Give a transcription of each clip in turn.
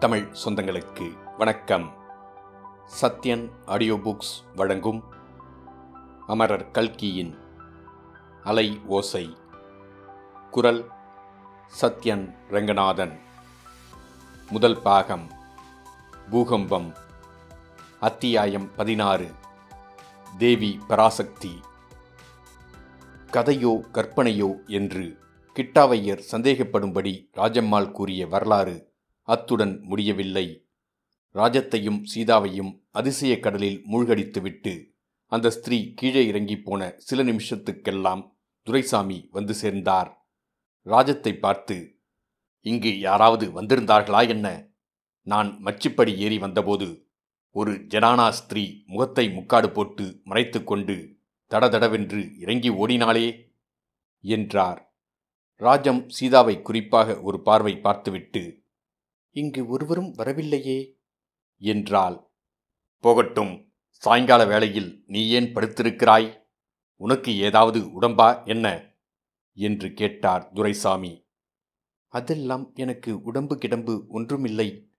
தமிழ் சொந்தங்களுக்கு வணக்கம். Sathyan audio books வழங்கும் அமரர் கல்கியின் அலை ஓசை. குரல் சத்யன் ரங்கநாதன். முதல் பாகம் பூகம்பம். அத்தியாயம் பதினாறு. தேவி பராசக்தி. கதையோ கற்பனையோ என்று கிட்டாவையர் சந்தேகப்படும்படி ராஜம்மாள் கூறிய வரலாறு அத்துடன் முடியவில்லை. ராஜத்தையும் சீதாவையும் அதிசய கடலில் மூழ்கடித்துவிட்டு அந்த ஸ்திரீ கீழே இறங்கிப் போன சில நிமிஷத்துக்கெல்லாம் துரைசாமி வந்து சேர்ந்தார். ராஜத்தை பார்த்து இங்கு யாராவது வந்திருந்தார்களா என்ன? நான் மச்சிப்படி ஏறி வந்தபோது ஒரு ஜனானா ஸ்திரீ முகத்தை முக்காடு போட்டு மறைத்துக்கொண்டு தடதடவென்று இறங்கி ஓடினாளே? என்றார். ராஜம் சீதாவை குறிப்பாக ஒரு பார்வை பார்த்துவிட்டு இங்கு ஒருவரும் வரவில்லையே. என்றாள். போகட்டும் சாயங்கால வேளையில் நீ ஏன் படுத்திருக்கிறாய்? உனக்கு ஏதாவது உடம்பா என்ன? என்று கேட்டார் துரைசாமி. அதெல்லாம் எனக்கு உடம்பு கிடம்பு ஒன்றுமில்லை.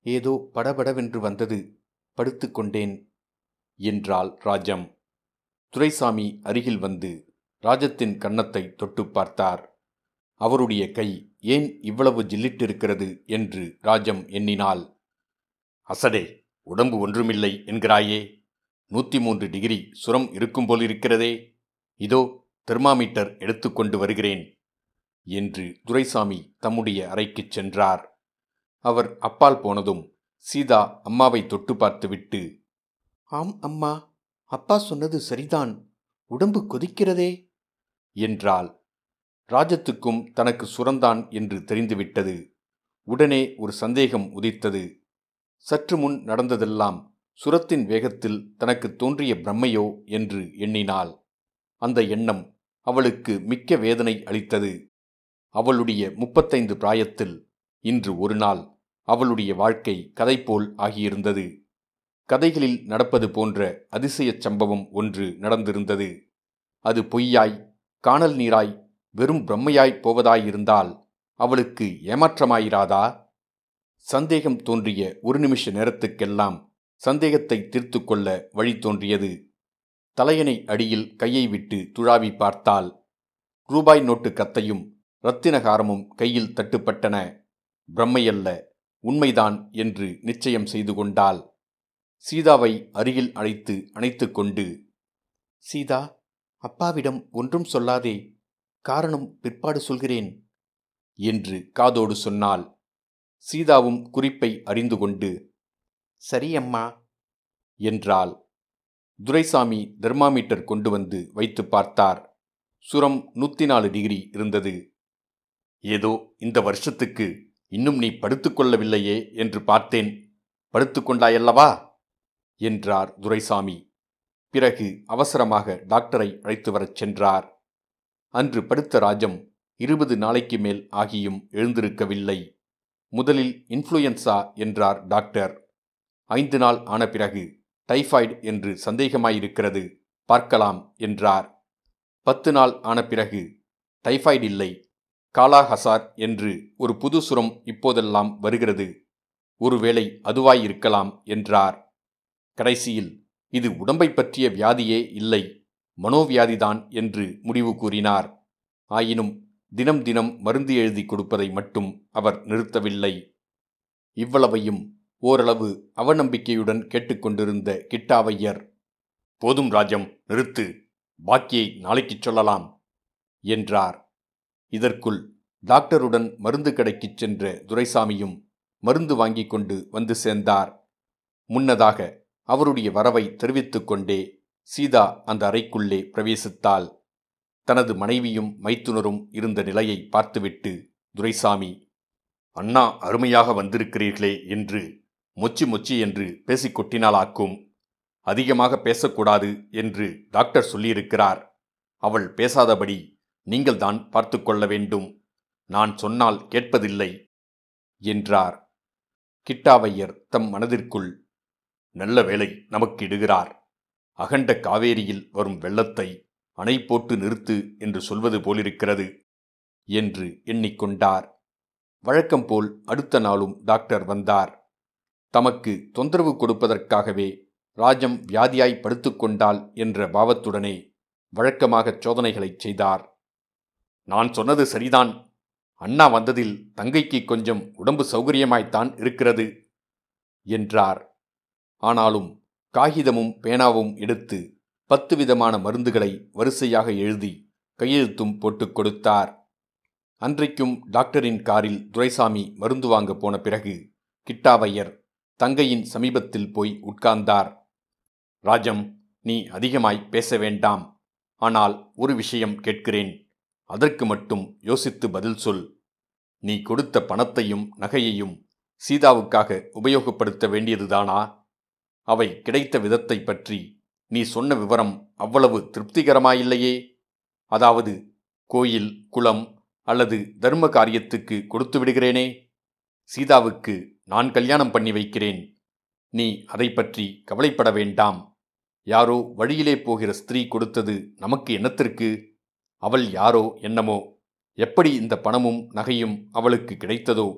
ஏதோ படபடவென்று வந்தது. படுத்துக்கொண்டேன் என்றாள் ராஜம். துரைசாமி அருகில் வந்து ராஜத்தின் கன்னத்தை தொட்டு பார்த்தார். அவருடைய கை ஏன் இவ்வளவு ஜில்லிட்டிருக்கிறது? என்று ராஜம் எண்ணினாள். அசடே உடம்பு ஒன்றுமில்லை என்கிறாயே. நூற்றி மூன்று டிகிரி சுரம் இருக்கும் போலிருக்கிறதே இதோ தெர்மாமீட்டர் எடுத்துக்கொண்டு வருகிறேன் என்று துரைசாமி தம்முடைய அறைக்குச் சென்றார். அவர் அப்பால் போனதும் சீதா அம்மாவை தொட்டு பார்த்துவிட்டு ஆம் அம்மா அப்பா சொன்னது சரிதான். உடம்பு கொதிக்கிறதே என்றாள். ராஜத்துக்கும் தனக்கு சுரந்தான் என்று தெரிந்துவிட்டது. உடனே ஒரு சந்தேகம் உதித்தது. சற்று முன் நடந்ததெல்லாம் சுரத்தின் வேகத்தில் தனக்கு தோன்றிய பிரம்மையோ என்று எண்ணினாள். அந்த எண்ணம் அவளுக்கு மிக்க வேதனை அளித்தது. அவளுடைய முப்பத்தைந்து பிராயத்தில் இன்று ஒரு நாள் அவளுடைய வாழ்க்கை கதைபோல் ஆகியிருந்தது. கதைகளில் நடப்பது போன்ற அதிசயச் சம்பவம் ஒன்று நடந்திருந்தது. அது பொய்யாய் காணல் நீராய் வெறும் பிரம்மையாய்ப் போவதாயிருந்தால் அவளுக்கு ஏமாற்றமாயிராதா? சந்தேகம் தோன்றிய ஒரு நிமிஷ நேரத்துக்கெல்லாம் சந்தேகத்தை தீர்த்து கொள்ள வழி தோன்றியது. தலையணை அடியில் கையை விட்டு துழாவி பார்த்தால் ரூபாய் நோட்டு கத்தையும் இரத்தினகாரமும் கையில் தட்டுப்பட்டன. பிரம்மையல்ல உண்மைதான் என்று நிச்சயம் செய்து கொண்டாள். சீதாவை அருகில் அழைத்து அணைத்து கொண்டு சீதா அப்பாவிடம் ஒன்றும் சொல்லாதே. காரணம் பிற்பாடு சொல்கிறேன் என்று காதோடு சொன்னால் சீதாவும் குறிப்பை அறிந்து கொண்டு சரி அம்மா என்றாள். துரைசாமி தெர்மாமீட்டர் கொண்டு வந்து வைத்து பார்த்தார். சுரம் நூற்றி நாலு டிகிரி இருந்தது. ஏதோ இந்த வருஷத்துக்கு இன்னும் நீ படுத்துக்கொள்ளவில்லையே என்று பார்த்தேன். படுத்துக்கொண்டாயல்லவா என்றார் துரைசாமி. பிறகு அவசரமாக டாக்டரை அழைத்து வரச் சென்றார். அன்று படுத்த ராஜம் இருபது நாளைக்கு மேல் ஆகியும் எழுந்திருக்கவில்லை. முதலில் இன்ஃப்ளூயன்சா என்றார் டாக்டர். ஐந்து நாள் ஆன பிறகு டைஃபாய்டு என்று சந்தேகமாயிருக்கிறது பார்க்கலாம் என்றார். பத்து நாள் ஆன பிறகு டைஃபாய்டு இல்லை காலாஹசார் என்று ஒரு புது சுரம் இப்போதெல்லாம் வருகிறது ஒருவேளை அதுவாயிருக்கலாம் என்றார். கடைசியில் இது உடம்பை பற்றிய வியாதியே இல்லை. மனோவியாதிதான் என்று முடிவு கூறினார். ஆயினும் தினம் தினம் மருந்து எழுதி கொடுப்பதை மட்டும் அவர் நிறுத்தவில்லை. இவ்வளவையும் ஓரளவு அவநம்பிக்கையுடன் கேட்டுக்கொண்டிருந்த கிட்டாவையர் போதும் ராஜம் நிறுத்து பாக்கியை நாளைக்குச் சொல்லலாம் என்றார். இதற்குள் டாக்டருடன் மருந்து கடைக்குச் சென்ற துரைசாமியும் மருந்து வாங்கிக் கொண்டு வந்து சேர்ந்தார். முன்னதாக அவருடைய வரவை தெரிவித்துக்கொண்டே சீதா அந்த அறைக்குள்ளே பிரவேசித்தாள். தனது மனைவியும் மைத்துனரும் இருந்த நிலையை பார்த்துவிட்டு துரைசாமி அண்ணா அருமையாக வந்திருக்கிறீர்களே என்று மொச்சி மொச்சி என்று பேசிக் கொட்டினாளாக்கும். அதிகமாக பேசக்கூடாது என்று டாக்டர் சொல்லியிருக்கிறார். அவள் பேசாதபடி நீங்கள்தான் பார்த்து கொள்ள வேண்டும். நான் சொன்னால் கேட்பதில்லை என்றார். கிட்டாவையர் தம் மனதிற்குள் நல்ல வேலை நமக்கு இடுகிறார் அகண்ட காவேரியில் வரும் வெள்ளத்தை அணை போட்டு நிறுத்து என்று சொல்வது போலிருக்கிறது என்று எண்ணிக்கொண்டார். வழக்கம் போல் அடுத்த நாளும் டாக்டர் வந்தார். தமக்கு தொந்தரவு கொடுப்பதற்காகவே ராஜம் வியாதியாய் படுத்துக்கொண்டாள் என்ற பாவத்துடனே வழக்கமாகச் சோதனைகளைச் செய்தார். நான் சொன்னது சரிதான். அண்ணா வந்ததில் தங்கைக்கு கொஞ்சம் உடம்பு சௌகரியமாய்த்தான் இருக்கிறது என்றார். ஆனாலும் காகிதமும் பேனாவும் எடுத்து பத்து விதமான மருந்துகளை வரிசையாக எழுதி கையெழுத்தும் போட்டுக் கொடுத்தார். அன்றைக்கும் டாக்டரின் காரில் துரைசாமி மருந்து வாங்க போன பிறகு கிட்டாவையர் தங்கையின் சமீபத்தில் போய் உட்கார்ந்தார். ராஜம் நீ அதிகமாய் பேச வேண்டாம். ஆனால் ஒரு விஷயம் கேட்கிறேன். அதற்கு மட்டும் யோசித்து பதில் சொல். நீ கொடுத்த பணத்தையும் நகையையும் சீதாவுக்காக உபயோகப்படுத்த வேண்டியதுதானா? அவை கிடைத்த விதத்தை பற்றி நீ சொன்ன விவரம் அவ்வளவு திருப்திகரமாயில்லையே. அதாவது கோயில் குளம் அல்லது தர்ம காரியத்துக்கு கொடுத்து விடுகிறேனே. சீதாவுக்கு நான் கல்யாணம் பண்ணி வைக்கிறேன். நீ அதை பற்றி கவலைப்பட வேண்டாம். யாரோ வழியிலே போகிற ஸ்திரீ கொடுத்தது நமக்கு என்னத்திற்கு? அவள் யாரோ என்னமோ? எப்படி இந்த பணமும் நகையும் அவளுக்கு கிடைத்ததோ?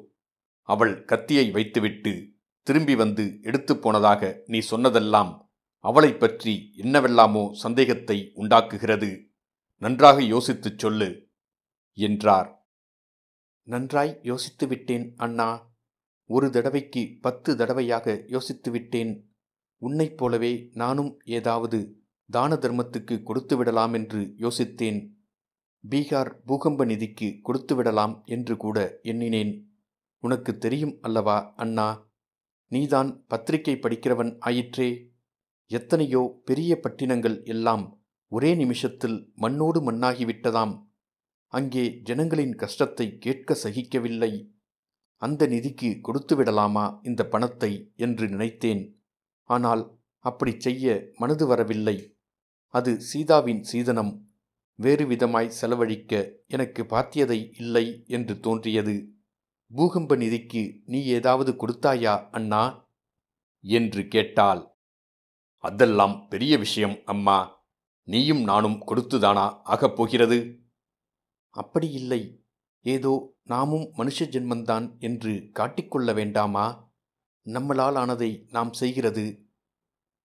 அவள் கத்தியை வைத்துவிட்டு திரும்பி வந்து எடுத்து போனதாக நீ சொன்னதெல்லாம் அவளைப் பற்றி என்னவெல்லாமோ சந்தேகத்தை உண்டாக்குகிறது. நன்றாக யோசித்துச் சொல்லு என்றார். நன்றாய் யோசித்து விட்டேன் அண்ணா. ஒரு தடவைக்கு பத்து தடவையாக யோசித்து விட்டேன். உன்னைப் போலவே நானும் ஏதாவது தான தர்மத்துக்கு கொடுத்து விடலாம் என்று யோசித்தேன். பீகார் பூகம்ப நிதிக்கு கொடுத்து விடலாம் என்று கூட எண்ணினேன். உனக்கு தெரியும் அல்லவா அண்ணா? நீதான் பத்திரிகை படிக்கிறவன் ஆயிற்றே. எத்தனையோ பெரிய பட்டினங்கள் எல்லாம் ஒரே நிமிஷத்தில் மண்ணோடு மண்ணாகிவிட்டதாம் அங்கே ஜனங்களின் கஷ்டத்தை கேட்க சகிக்கவில்லை. அந்த நிதிக்கு கொடுத்து விடலாமா இந்த பணத்தை என்று நினைத்தேன். ஆனால் அப்படி செய்ய மனது வரவில்லை. அது சீதாவின் சீதனம். வேறு விதமாய் செலவழிக்க எனக்கு பாத்தியதை இல்லை என்று தோன்றியது. பூகம்ப நிதிக்கு நீ ஏதாவது கொடுத்தாயா அண்ணா? என்று கேட்டாள். அதெல்லாம் பெரிய விஷயம் அம்மா. நீயும் நானும் கொடுத்துதானா ஆகப் போகிறது? அப்படி இல்லை. ஏதோ நாமும் மனுஷ ஜென்மந்தான் என்று காட்டிக்கொள்ள வேண்டாமா? நம்மளால் ஆனதை நாம் செய்கிறது.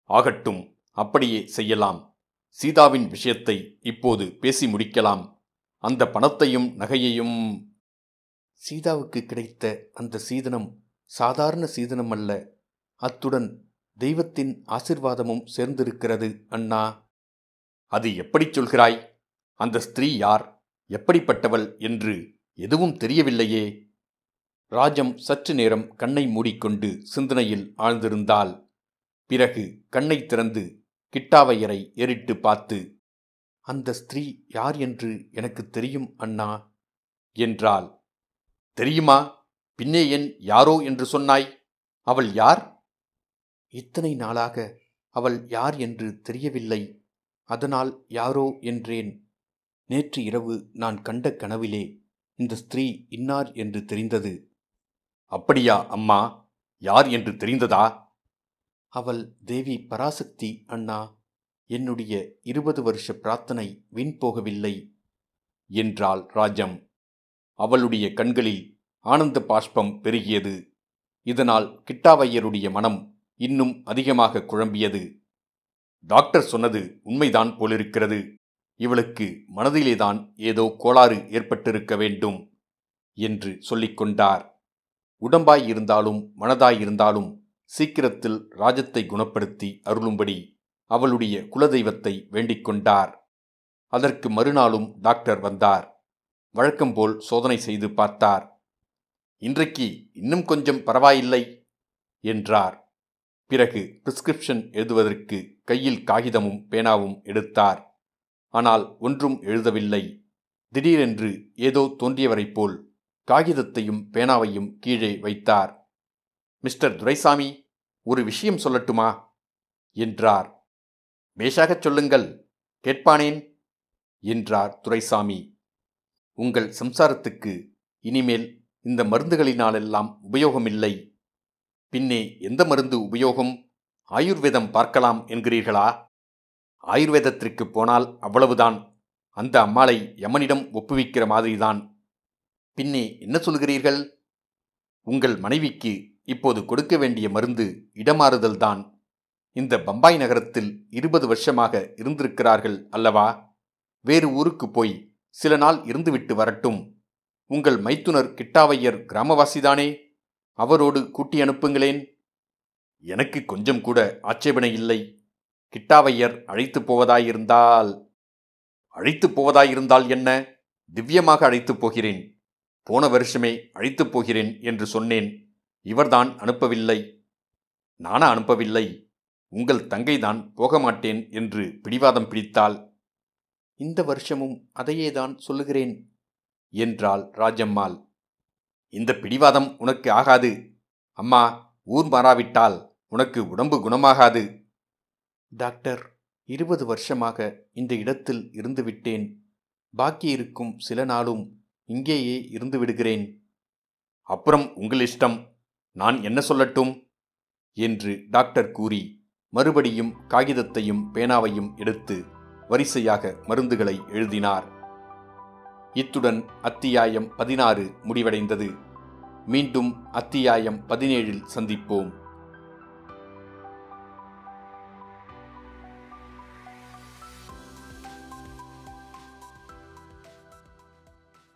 ஆகட்டும் அப்படியே செய்யலாம். சீதாவின் விஷயத்தை இப்போது பேசி முடிக்கலாம். அந்த பணத்தையும் நகையையும் சீதாவுக்கு கிடைத்த அந்த சீதனம் சாதாரண சீதனம் அல்ல அத்துடன் தெய்வத்தின் ஆசிர்வாதமும் சேர்ந்திருக்கிறது அண்ணா. அது எப்படிச் சொல்கிறாய்? அந்த ஸ்திரீ யார்? எப்படிப்பட்டவள் என்று எதுவும் தெரியவில்லையே. ராஜம் சற்று நேரம் கண்ணை மூடிக்கொண்டு சிந்தனையில் ஆழ்ந்திருந்தாள். பிறகு கண்ணை திறந்து கிட்டாவையரை ஏறிட்டு பார்த்து அந்த ஸ்திரீ யார் என்று எனக்கு தெரியும் அண்ணா என்றாள். தெரியுமா? பின்னே என் யாரோ என்று சொன்னாய். அவள் யார்? இத்தனை நாளாக அவள் யார் என்று தெரியவில்லை. அதனால் யாரோ என்றேன். நேற்று இரவு நான் கண்ட கனவிலே இந்த ஸ்திரீ இன்னார் என்று தெரிந்தது. அப்படியா அம்மா? யார் என்று தெரிந்ததா? அவள் தேவி பராசக்தி அண்ணா என்னுடைய இருபது வருஷ பிரார்த்தனை வீண் போகவில்லை என்றாள் ராஜம். அவளுடைய கண்களில் ஆனந்த பாஷ்பம் பெருகியது. இதனால் கிட்டாவையருடைய மனம் இன்னும் அதிகமாக குழம்பியது. டாக்டர் சொன்னது உண்மைதான் போலிருக்கிறது. இவளுக்கு மனதிலேதான் ஏதோ கோளாறு ஏற்பட்டிருக்க வேண்டும் என்று சொல்லிக்கொண்டார் உடம்பாய் இருந்தாலும் மனதாயிருந்தாலும் சீக்கிரத்தில் ராஜத்தை குணப்படுத்தி அருளும்படி அவளுடைய குலதெய்வத்தை வேண்டிக் கொண்டார். அதற்கு மறுநாளும் டாக்டர் வந்தார். வழக்கம்போல் சோதனை செய்து பார்த்தார். இன்றைக்கு இன்னும் கொஞ்சம் பரவாயில்லை என்றார். பிறகு பிரிஸ்கிரிப்ஷன் எழுதுவதற்கு கையில் காகிதமும் பேனாவும் எடுத்தார். ஆனால் ஒன்றும் எழுதவில்லை. திடீரென்று ஏதோ தோன்றியவரைப் போல் காகிதத்தையும் பேனாவையும் கீழே வைத்தார். மிஸ்டர் துரைசாமி ஒரு விஷயம் சொல்லட்டுமா? என்றார். பேஷாகச் சொல்லுங்கள் கேட்பானேன்? என்றார் துரைசாமி. உங்கள் சம்சாரத்துக்கு இனிமேல் இந்த மருந்துகளினாலெல்லாம் உபயோகமில்லை. பின்னே எந்த மருந்து உபயோகம்? ஆயுர்வேதம் பார்க்கலாம் என்கிறீர்களா? ஆயுர்வேதத்திற்கு போனால் அவ்வளவுதான். அந்த அம்மாளை யமனிடம் ஒப்புவிக்கிற மாதிரிதான். பின்னே என்ன சொல்கிறீர்கள்? உங்கள் மனைவிக்கு இப்போது கொடுக்க வேண்டிய மருந்து இடமாறுதல்தான் இந்த பம்பாய் நகரத்தில் இருபது வருஷமாக இருந்திருக்கிறார்கள் அல்லவா? வேறு ஊருக்கு போய் சில நாள் இருந்துவிட்டு வரட்டும். உங்கள் மைத்துனர் கிட்டாவையர் கிராமவாசிதானே? அவரோடு கூட்டி அனுப்புங்களேன். எனக்கு கொஞ்சம் கூட ஆட்சேபனை இல்லை. கிட்டாவையர் அழைத்துப் போவதாயிருந்தால் அழைத்துப் போவதாயிருந்தால் என்ன? திவ்யமாக அழைத்துப் போகிறேன். போன வருஷமே அழைத்துப் போகிறேன் என்று சொன்னேன். இவர்தான் அனுப்பவில்லை. நானா அனுப்பவில்லை. உங்கள் தங்கைதான் போக மாட்டேன் என்று பிடிவாதம் பிடித்தாள். இந்த வருஷமும் அதையேதான் சொல்லுகிறேன் என்றாள் ராஜம்மாள். இந்த பிடிவாதம் உனக்கு ஆகாது. அம்மா ஊர் மாறாவிட்டால் உனக்கு உடம்பு குணமாகாது. டாக்டர் இருபது வருஷமாக இந்த இடத்தில் இருந்துவிட்டேன் பாக்கி இருக்கும் சில நாளும் இங்கேயே இருந்து விடுகிறேன். அப்புறம் உங்கள் இஷ்டம். நான் என்ன சொல்லட்டும்? என்று டாக்டர் கூறி மறுபடியும் காகிதத்தையும் பேனாவையும் எடுத்து வரிசையாக மருந்துகளை எழுதினார். இத்துடன் அத்தியாயம் பதினாறு முடிவடைந்தது. மீண்டும் அத்தியாயம் பதினேழில் சந்திப்போம்.